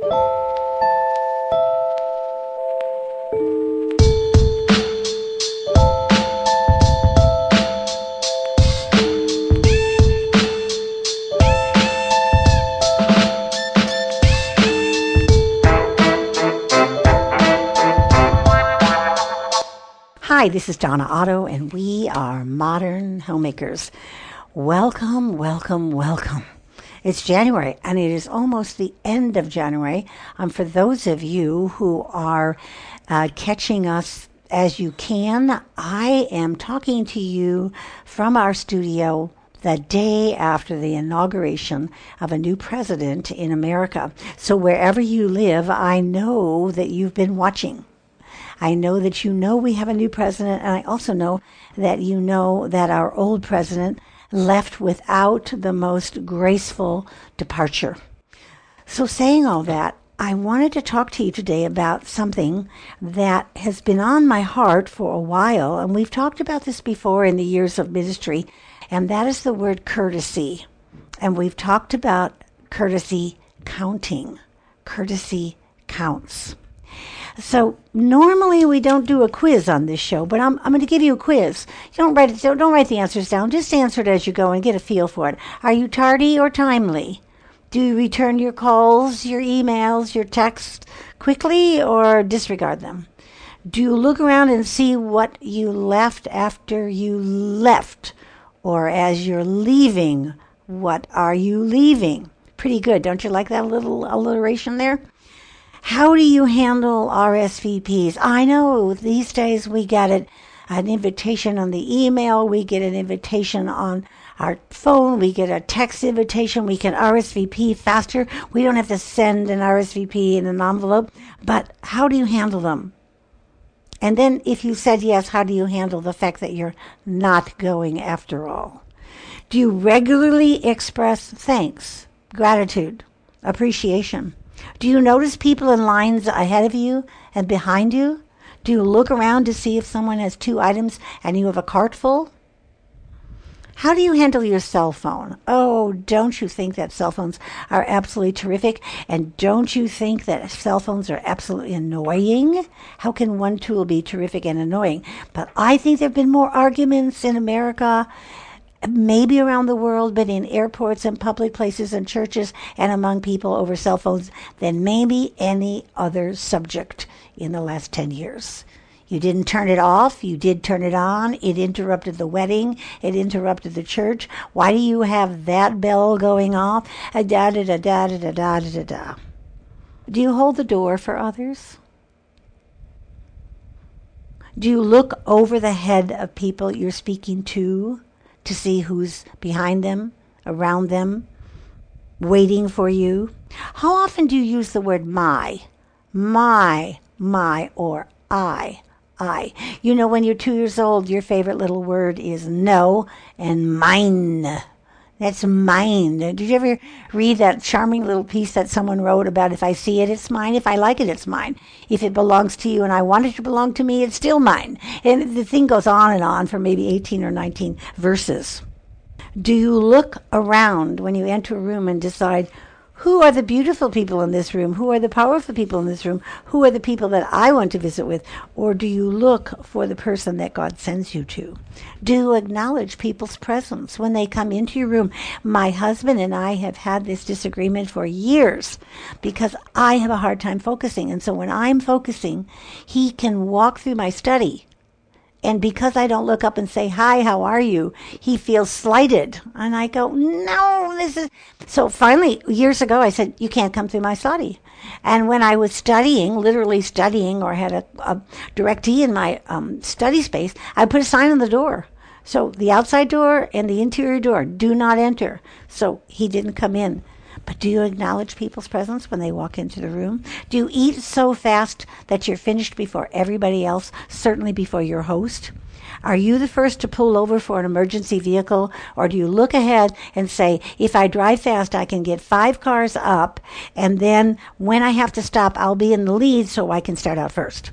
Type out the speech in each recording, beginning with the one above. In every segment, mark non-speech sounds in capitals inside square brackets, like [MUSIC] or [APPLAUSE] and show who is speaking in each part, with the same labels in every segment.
Speaker 1: Hi, this is Donna Otto, and we are Modern Homemakers. Welcome, welcome, welcome. It's January, and it is almost the end of January. Um, for those of you who are uh, catching us as you can, I am talking to you from our studio the day after the inauguration of a new president in America. So, wherever you live, I know that you've been watching. I know that you know we have a new president, and I also know that you know that our old president left without the most graceful departure. So, saying all that, I wanted to talk to you today about something that has been on my heart for a while, and we've talked about this before in the years of ministry, and that is the word courtesy. And we've talked about courtesy counting. Courtesy counts. So normally we don't do a quiz on this show, but I'm, I'm going to give you a quiz. Don't write it, don't, don't write the answers down. Just answer it as you go and get a feel for it. Are you tardy or timely? Do you return your calls, your emails, your texts quickly or disregard them? Do you look around and see what you left after you left? Or as you're leaving, what are you leaving? Pretty good. Don't you like that little alliteration there? How do you handle RSVPs? I know these days we get it, an invitation on the email, we get an invitation on our phone, we get a text invitation, we can RSVP faster. We don't have to send an RSVP in an envelope. But how do you handle them? And then if you said yes, how do you handle the fact that you're not going after all? Do you regularly express thanks, gratitude, appreciation? Do you notice people in lines ahead of you and behind you? Do you look around to see if someone has two items and you have a cart full? How do you handle your cell phone? Oh, don't you think that cell phones are absolutely terrific? And don't you think that cell phones are absolutely annoying? How can one tool be terrific and annoying? But I think there have been more arguments in America maybe around the world, but in airports and public places and churches and among people over cell phones than maybe any other subject in the last 10 years. You didn't turn it off. You did turn it on. It interrupted the wedding. It interrupted the church. Why do you have that bell going off? da da da da da da da da da. Do you hold the door for others? Do you look over the head of people you're speaking to? To see who's behind them, around them, waiting for you. How often do you use the word my? My, my, or I? I. You know, when you're two years old, your favorite little word is no and mine. That's mine. Did you ever read that charming little piece that someone wrote about if I see it, it's mine. If I like it, it's mine. If it belongs to you and I want it to belong to me, it's still mine. And the thing goes on and on for maybe 18 or 19 verses. Do you look around when you enter a room and decide who are the beautiful people in this room? Who are the powerful people in this room? Who are the people that I want to visit with? Or do you look for the person that God sends you to? Do you acknowledge people's presence when they come into your room? My husband and I have had this disagreement for years because I have a hard time focusing. And so when I'm focusing, he can walk through my study and because I don't look up and say, Hi, how are you? He feels slighted. And I go, No, this is. So finally, years ago, I said, You can't come through my study. And when I was studying, literally studying, or had a, a directee in my um, study space, I put a sign on the door. So the outside door and the interior door do not enter. So he didn't come in. But do you acknowledge people's presence when they walk into the room? Do you eat so fast that you're finished before everybody else, certainly before your host? Are you the first to pull over for an emergency vehicle, or do you look ahead and say, if I drive fast, I can get five cars up, and then when I have to stop, I'll be in the lead so I can start out first?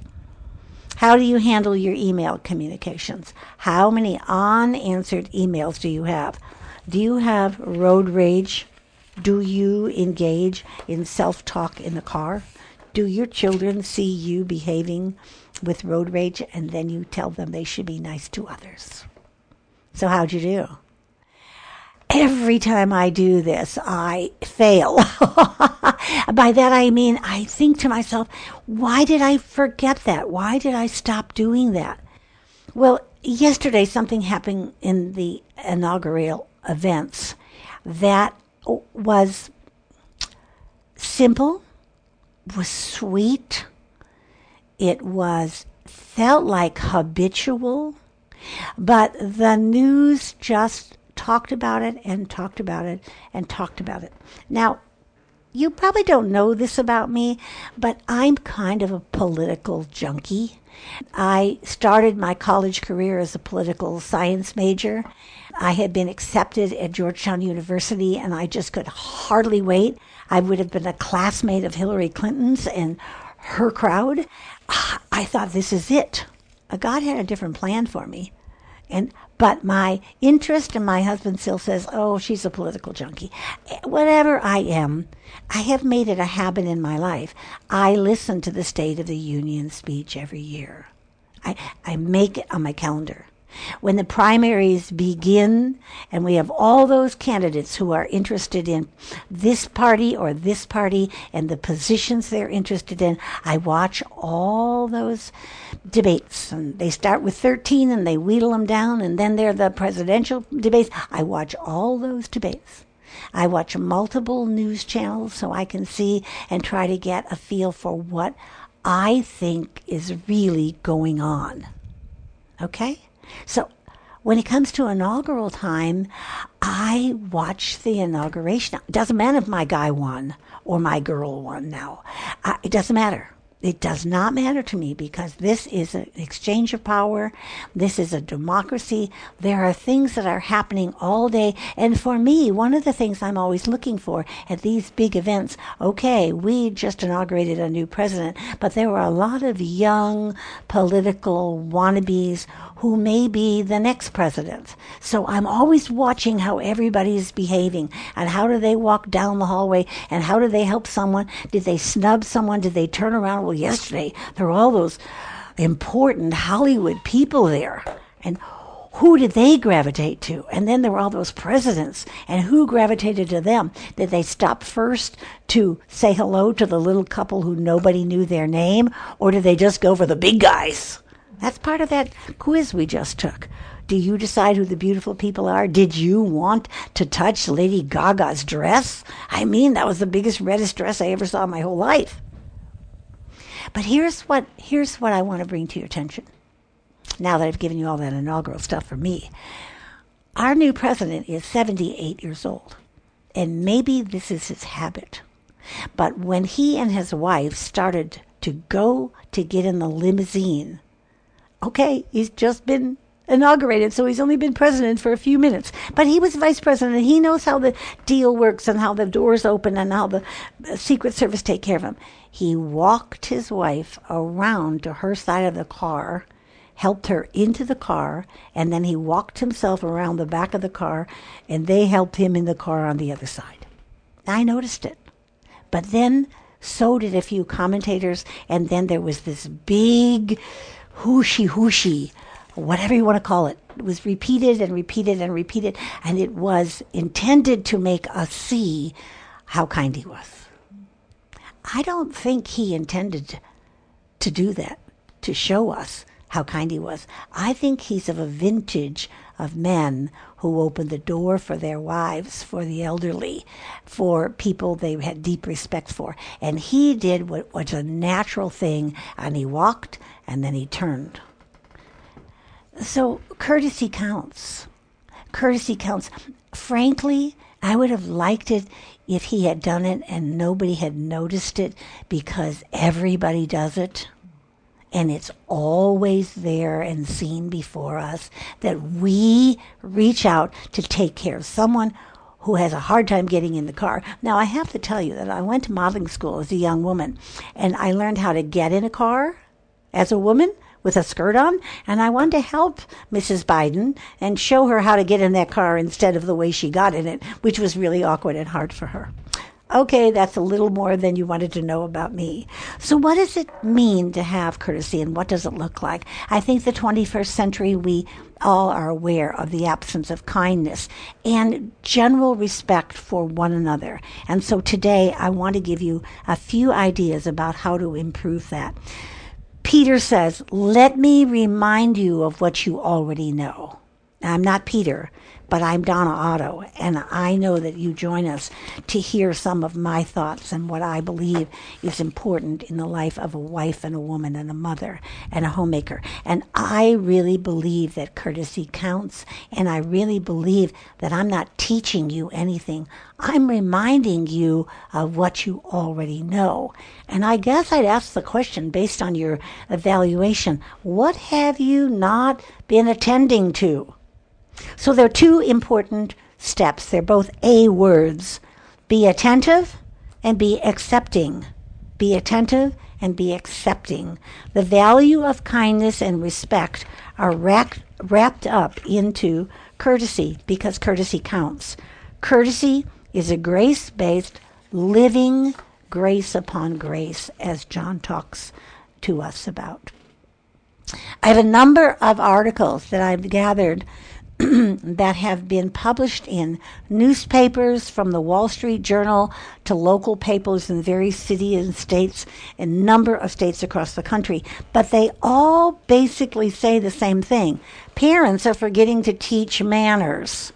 Speaker 1: How do you handle your email communications? How many unanswered emails do you have? Do you have road rage? Do you engage in self talk in the car? Do your children see you behaving with road rage and then you tell them they should be nice to others? So, how'd you do? Every time I do this, I fail. [LAUGHS] By that I mean, I think to myself, why did I forget that? Why did I stop doing that? Well, yesterday something happened in the inaugural events that was simple, was sweet, it was felt like habitual, but the news just talked about it and talked about it and talked about it. Now, you probably don't know this about me, but I'm kind of a political junkie. I started my college career as a political science major. I had been accepted at Georgetown University and I just could hardly wait. I would have been a classmate of Hillary Clinton's and her crowd. Ah, I thought this is it. Uh, God had a different plan for me. And but my interest and my husband still says, "Oh, she's a political junkie." Whatever I am, I have made it a habit in my life. I listen to the State of the Union speech every year. I I make it on my calendar when the primaries begin and we have all those candidates who are interested in this party or this party and the positions they're interested in, I watch all those debates. And they start with 13 and they wheedle them down, and then they're the presidential debates. I watch all those debates. I watch multiple news channels so I can see and try to get a feel for what I think is really going on. Okay? So when it comes to inaugural time, I watch the inauguration. It doesn't matter if my guy won or my girl won now. Uh, it doesn't matter. It does not matter to me because this is an exchange of power. This is a democracy. There are things that are happening all day. And for me, one of the things I'm always looking for at these big events, okay, we just inaugurated a new president, but there were a lot of young political wannabes who may be the next president. So I'm always watching how everybody is behaving and how do they walk down the hallway and how do they help someone? Did they snub someone? Did they turn around? Well, yesterday there were all those important Hollywood people there. And who did they gravitate to? And then there were all those presidents, and who gravitated to them? Did they stop first to say hello to the little couple who nobody knew their name, or did they just go for the big guys? That's part of that quiz we just took. Do you decide who the beautiful people are? Did you want to touch Lady Gaga's dress? I mean, that was the biggest, reddest dress I ever saw in my whole life. But here's what here's what I want to bring to your attention. Now that I've given you all that inaugural stuff for me, our new president is 78 years old, and maybe this is his habit. But when he and his wife started to go to get in the limousine okay, he's just been inaugurated, so he's only been president for a few minutes. But he was vice president. and He knows how the deal works and how the doors open and how the Secret Service take care of him. He walked his wife around to her side of the car, helped her into the car, and then he walked himself around the back of the car, and they helped him in the car on the other side. I noticed it. But then so did a few commentators, and then there was this big hooshy hooshy, whatever you want to call it. It was repeated and repeated and repeated, and it was intended to make us see how kind he was. I don't think he intended to do that, to show us how kind he was. I think he's of a vintage of men who opened the door for their wives, for the elderly, for people they had deep respect for. And he did what was a natural thing, and he walked and then he turned. So courtesy counts. Courtesy counts. Frankly, I would have liked it if he had done it and nobody had noticed it because everybody does it and it's always there and seen before us that we reach out to take care of someone who has a hard time getting in the car. Now, I have to tell you that I went to modeling school as a young woman and I learned how to get in a car as a woman with a skirt on, and I wanted to help Mrs. Biden and show her how to get in that car instead of the way she got in it, which was really awkward and hard for her. Okay, that's a little more than you wanted to know about me. So, what does it mean to have courtesy and what does it look like? I think the 21st century, we all are aware of the absence of kindness and general respect for one another. And so, today, I want to give you a few ideas about how to improve that. Peter says, Let me remind you of what you already know. I'm not Peter, but I'm Donna Otto, and I know that you join us to hear some of my thoughts and what I believe is important in the life of a wife and a woman and a mother and a homemaker. And I really believe that courtesy counts, and I really believe that I'm not teaching you anything. I'm reminding you of what you already know. And I guess I'd ask the question based on your evaluation what have you not been attending to? So there are two important steps. They're both A words be attentive and be accepting. Be attentive and be accepting. The value of kindness and respect are wrapped, wrapped up into courtesy because courtesy counts. Courtesy is a grace based, living grace upon grace, as John talks to us about. I have a number of articles that I've gathered [CLEARS THROAT] that have been published in newspapers from the Wall Street Journal to local papers in various cities and states, a number of states across the country. But they all basically say the same thing. Parents are forgetting to teach manners.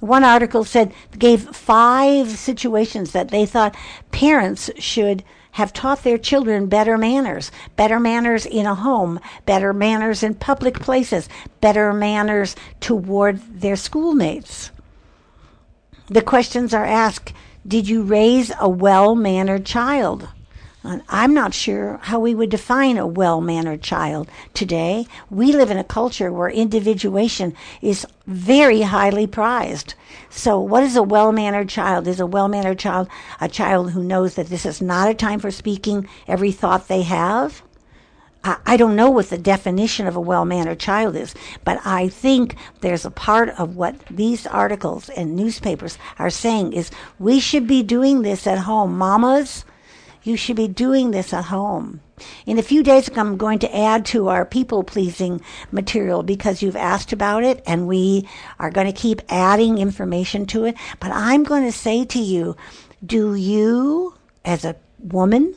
Speaker 1: One article said gave five situations that they thought parents should have taught their children better manners, better manners in a home, better manners in public places, better manners toward their schoolmates. The questions are asked Did you raise a well mannered child? I'm not sure how we would define a well mannered child today. We live in a culture where individuation is very highly prized. So, what is a well mannered child? Is a well mannered child a child who knows that this is not a time for speaking every thought they have? I don't know what the definition of a well mannered child is, but I think there's a part of what these articles and newspapers are saying is we should be doing this at home. Mamas, you should be doing this at home. In a few days, I'm going to add to our people pleasing material because you've asked about it and we are going to keep adding information to it. But I'm going to say to you, do you, as a woman,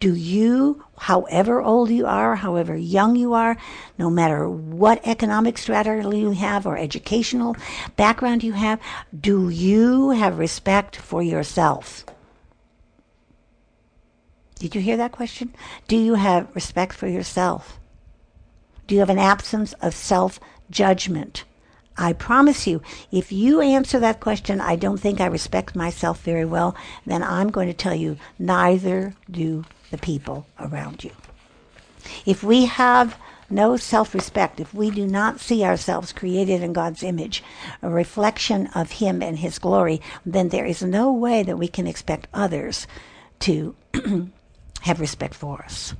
Speaker 1: do you, however old you are, however young you are, no matter what economic strata you have or educational background you have, do you have respect for yourself? Did you hear that question? Do you have respect for yourself? Do you have an absence of self judgment? I promise you, if you answer that question, I don't think I respect myself very well, then I'm going to tell you, neither do the people around you. If we have no self respect, if we do not see ourselves created in God's image, a reflection of Him and His glory, then there is no way that we can expect others to [CLEARS THROAT] have respect for us.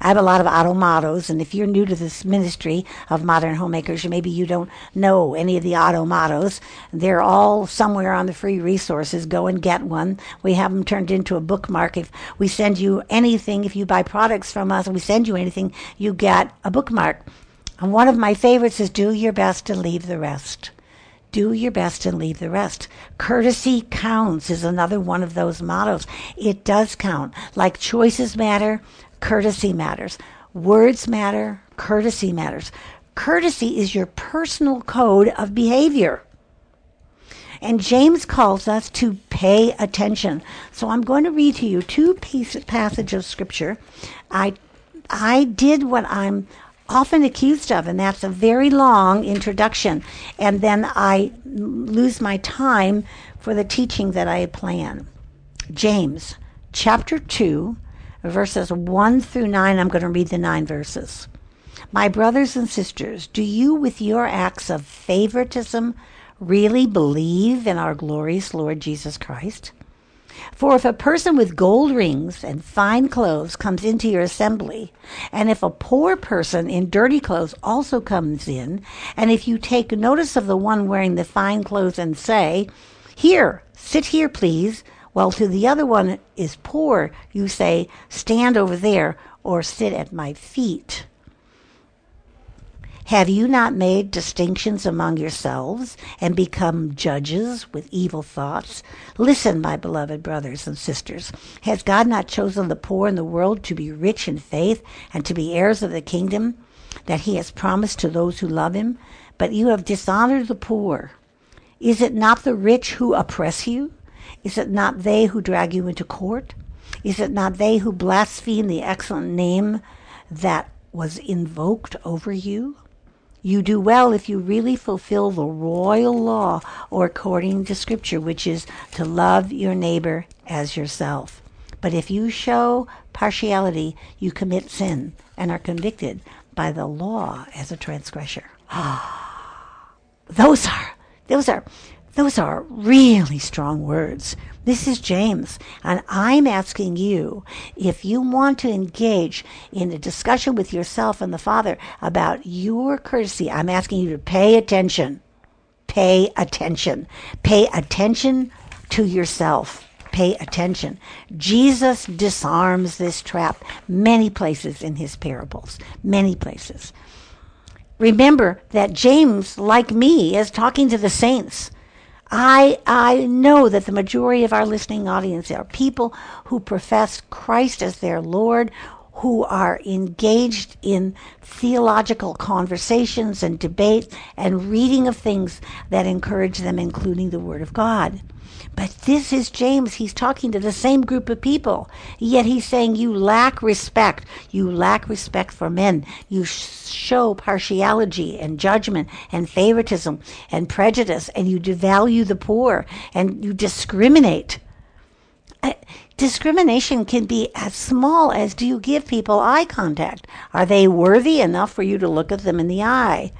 Speaker 1: I have a lot of Otto mottos, and if you're new to this ministry of modern homemakers, maybe you don't know any of the Otto mottos. They're all somewhere on the free resources. Go and get one. We have them turned into a bookmark. If we send you anything, if you buy products from us we send you anything, you get a bookmark. And one of my favorites is do your best to leave the rest do your best and leave the rest. Courtesy counts is another one of those mottos. It does count. Like choices matter, courtesy matters. Words matter, courtesy matters. Courtesy is your personal code of behavior. And James calls us to pay attention. So I'm going to read to you two pieces, passages of scripture. I I did what I'm often accused of, and that's a very long introduction. And then I lose my time for the teaching that I plan. James chapter 2, verses 1 through 9. I'm going to read the nine verses. My brothers and sisters, do you, with your acts of favoritism, really believe in our glorious Lord Jesus Christ? For if a person with gold rings and fine clothes comes into your assembly, and if a poor person in dirty clothes also comes in, and if you take notice of the one wearing the fine clothes and say, Here, sit here, please, while to the other one is poor, you say, Stand over there, or sit at my feet. Have you not made distinctions among yourselves and become judges with evil thoughts? Listen, my beloved brothers and sisters. Has God not chosen the poor in the world to be rich in faith and to be heirs of the kingdom that he has promised to those who love him? But you have dishonored the poor. Is it not the rich who oppress you? Is it not they who drag you into court? Is it not they who blaspheme the excellent name that was invoked over you? You do well if you really fulfill the royal law or according to scripture, which is to love your neighbor as yourself. But if you show partiality, you commit sin and are convicted by the law as a transgressor. [GASPS] those are, those are, those are really strong words. This is James, and I'm asking you if you want to engage in a discussion with yourself and the Father about your courtesy, I'm asking you to pay attention. Pay attention. Pay attention to yourself. Pay attention. Jesus disarms this trap many places in his parables, many places. Remember that James, like me, is talking to the saints. I, I know that the majority of our listening audience are people who profess Christ as their Lord, who are engaged in theological conversations and debate and reading of things that encourage them, including the Word of God. But this is James. He's talking to the same group of people. Yet he's saying you lack respect. You lack respect for men. You show partiality and judgment and favoritism and prejudice, and you devalue the poor and you discriminate. Uh, discrimination can be as small as do you give people eye contact? Are they worthy enough for you to look at them in the eye?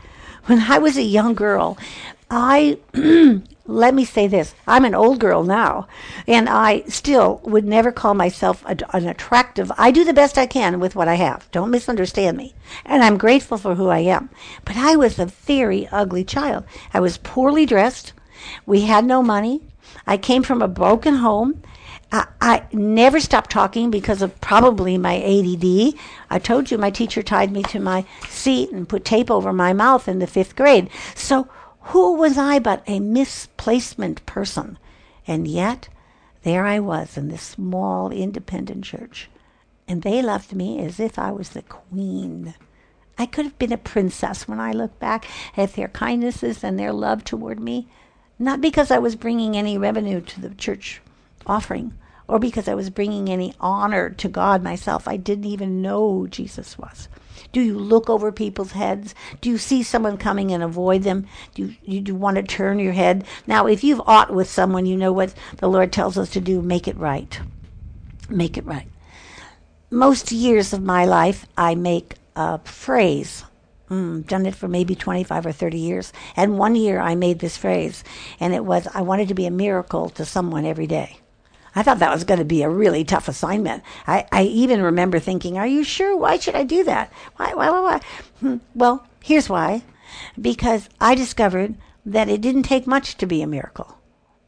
Speaker 1: When I was a young girl, I [CLEARS THROAT] let me say this I'm an old girl now, and I still would never call myself a, an attractive. I do the best I can with what I have. Don't misunderstand me. And I'm grateful for who I am. But I was a very ugly child. I was poorly dressed. We had no money. I came from a broken home. I, never stopped talking because of probably my ADD. I told you my teacher tied me to my seat and put tape over my mouth in the fifth grade. So who was I but a misplacement person? And yet, there I was in this small independent church, and they loved me as if I was the queen. I could have been a princess when I look back at their kindnesses and their love toward me, not because I was bringing any revenue to the church offering or because I was bringing any honor to God myself. I didn't even know Jesus was. Do you look over people's heads? Do you see someone coming and avoid them? Do you, you, do want to turn your head? Now, if you've aught with someone, you know what the Lord tells us to do make it right. Make it right. Most years of my life, I make a phrase Mm, done it for maybe 25 or 30 years. And one year I made this phrase, and it was I wanted to be a miracle to someone every day. I thought that was going to be a really tough assignment. I, I even remember thinking, Are you sure? Why should I do that? Why, why, why, why? Hmm. Well, here's why. Because I discovered that it didn't take much to be a miracle.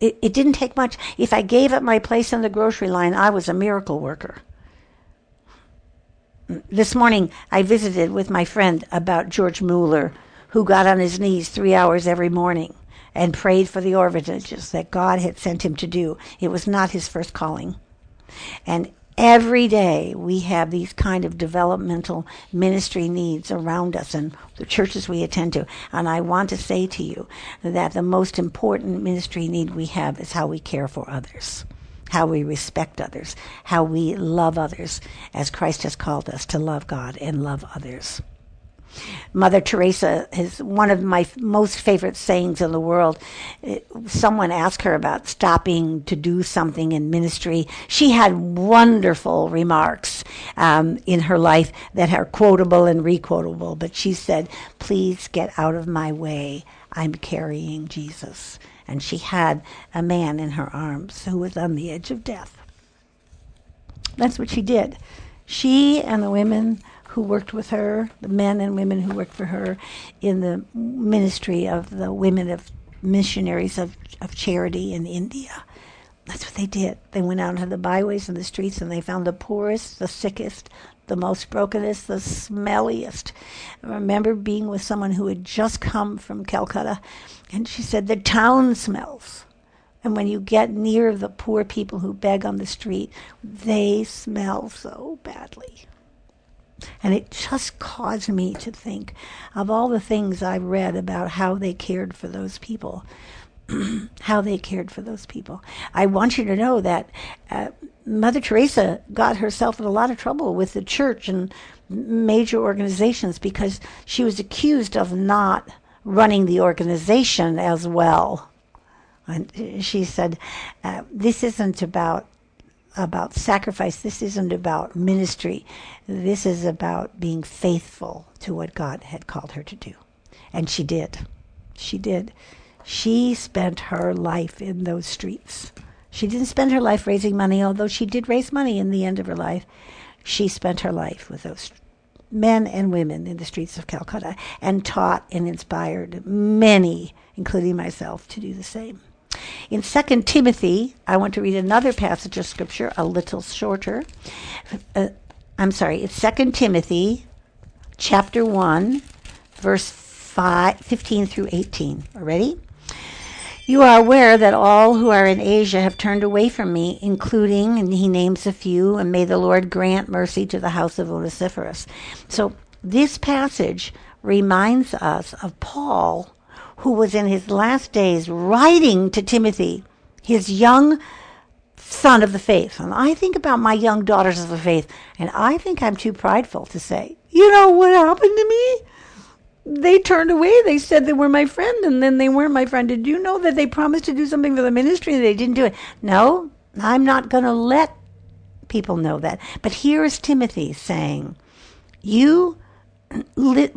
Speaker 1: It, it didn't take much. If I gave up my place in the grocery line, I was a miracle worker. This morning, I visited with my friend about George Mueller, who got on his knees three hours every morning and prayed for the orphanages that God had sent him to do. It was not his first calling. And every day we have these kind of developmental ministry needs around us and the churches we attend to. And I want to say to you that the most important ministry need we have is how we care for others. How we respect others, how we love others, as Christ has called us to love God and love others. Mother Teresa is one of my most favorite sayings in the world. Someone asked her about stopping to do something in ministry. She had wonderful remarks um, in her life that are quotable and requotable, but she said, Please get out of my way. I'm carrying Jesus. and she had a man in her arms who was on the edge of death. That's what she did. She and the women who worked with her, the men and women who worked for her in the ministry of the women of missionaries of, of charity in India. That's what they did. They went out into the byways and the streets and they found the poorest, the sickest, the most brokenest, the smelliest. I remember being with someone who had just come from Calcutta and she said, The town smells. And when you get near the poor people who beg on the street, they smell so badly. And it just caused me to think of all the things I've read about how they cared for those people. [CLEARS THROAT] how they cared for those people. I want you to know that uh, Mother Teresa got herself in a lot of trouble with the church and major organizations because she was accused of not running the organization as well. And she said, uh, "This isn't about about sacrifice. This isn't about ministry. This is about being faithful to what God had called her to do. And she did. She did. She spent her life in those streets. She didn't spend her life raising money, although she did raise money in the end of her life. She spent her life with those men and women in the streets of Calcutta and taught and inspired many, including myself, to do the same. In 2 Timothy, I want to read another passage of scripture, a little shorter. Uh, I'm sorry, it's 2 Timothy chapter 1, verse 5, 15 through 18. Ready? You are aware that all who are in Asia have turned away from me, including, and he names a few, and may the Lord grant mercy to the house of Onesiphorus. So this passage reminds us of Paul who was in his last days writing to Timothy, his young son of the faith. And I think about my young daughters of the faith, and I think I'm too prideful to say, you know what happened to me? They turned away. They said they were my friend, and then they weren't my friend. Did you know that they promised to do something for the ministry and they didn't do it? No, I'm not going to let people know that. But here is Timothy saying, You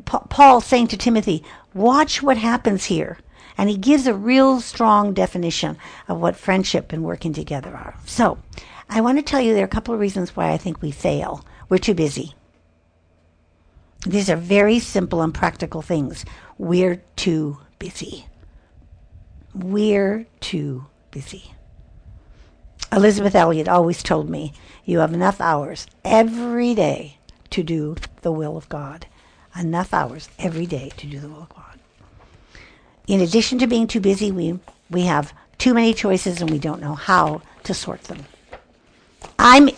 Speaker 1: Paul saying to Timothy, watch what happens here. And he gives a real strong definition of what friendship and working together are. So, I want to tell you there are a couple of reasons why I think we fail. We're too busy. These are very simple and practical things. We're too busy. We're too busy. Elisabeth Elliot always told me, you have enough hours every day to do the will of God enough hours every day to do the of God. In addition to being too busy, we, we have too many choices and we don't know how to sort them. I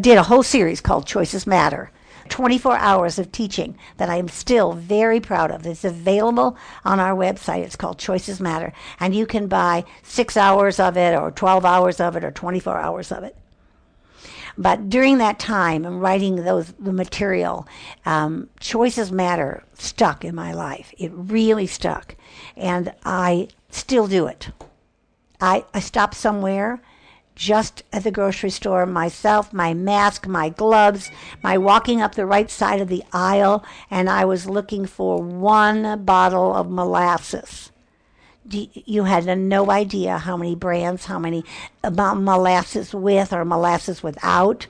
Speaker 1: did a whole series called Choices Matter. 24 hours of teaching that I am still very proud of. It's available on our website. It's called Choices Matter. And you can buy six hours of it, or 12 hours of it, or 24 hours of it. But during that time, and writing those the material, um, choices matter stuck in my life. It really stuck, and I still do it. I I stop somewhere just at the grocery store myself, my mask, my gloves, my walking up the right side of the aisle, and I was looking for one bottle of molasses you had no idea how many brands, how many about molasses with or molasses without.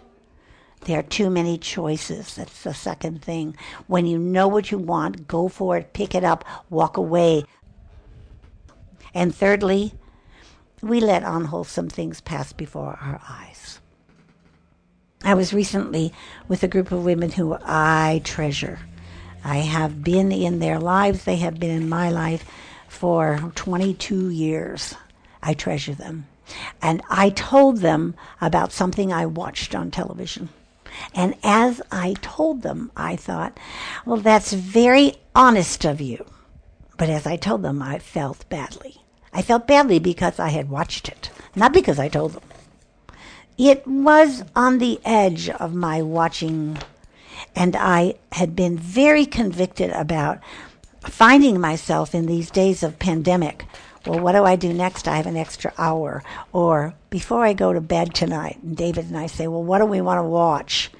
Speaker 1: There are too many choices. That's the second thing. When you know what you want, go for it, pick it up, walk away. And thirdly, we let unwholesome things pass before our eyes. I was recently with a group of women who I treasure. I have been in their lives, they have been in my life for 22 years. I treasure them. And I told them about something I watched on television. And as I told them, I thought, well, that's very honest of you. But as I told them, I felt badly. I felt badly because I had watched it, not because I told them. It was on the edge of my watching, and I had been very convicted about finding myself in these days of pandemic. Well, what do I do next? I have an extra hour. Or before I go to bed tonight, and David and I say, well, what do we want to watch?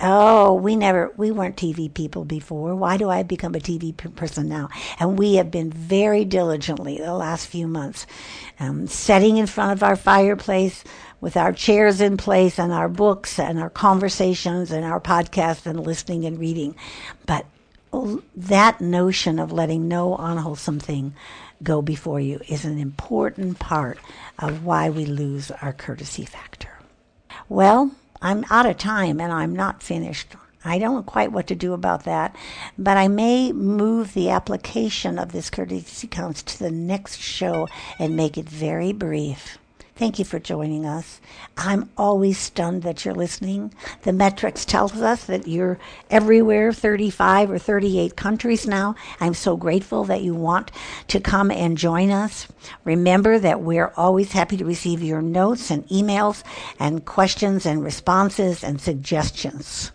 Speaker 1: Oh, we never, we weren't TV people before. Why do I become a TV person now? And we have been very diligently the last few months, um, sitting in front of our fireplace with our chairs in place and our books and our conversations and our podcasts and listening and reading. But that notion of letting no unwholesome thing go before you is an important part of why we lose our courtesy factor. Well, I'm out of time and I'm not finished. I don't know quite what to do about that, but I may move the application of this courtesy counts to the next show and make it very brief. Thank you for joining us. I'm always stunned that you're listening. The metrics tells us that you're everywhere, 35 or 38 countries now. I'm so grateful that you want to come and join us. Remember that we're always happy to receive your notes and emails and questions and responses and suggestions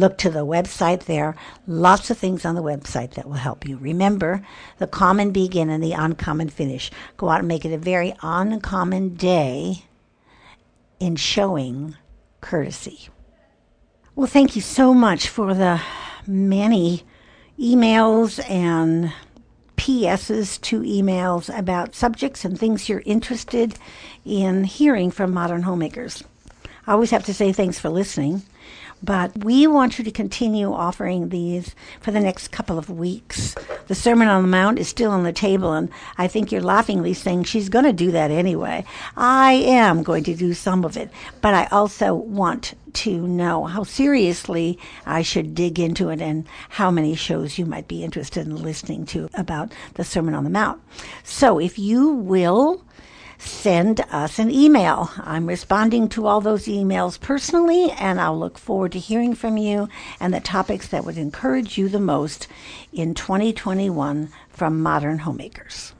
Speaker 1: look to the website there. Lots of things on the website that will help you. Remember the common begin and the uncommon finish. Go out and make it a very uncommon day in showing courtesy. Well, thank you so much for the many emails and PSs to emails about subjects and things you're interested in hearing from modern homemakers. I always have to say thanks for listening. But we want you to continue offering these for the next couple of weeks. The Sermon on the Mount is still on the table, and I think you're laughingly saying she's going to do that anyway. I am going to do some of it, but I also want to know how seriously I should dig into it and how many shows you might be interested in listening to about the Sermon on the Mount. So if you will send us an email. I'm responding to all those emails personally, and I'll look forward to hearing from you and the topics that would encourage you the most in 2021 from Modern Homemakers.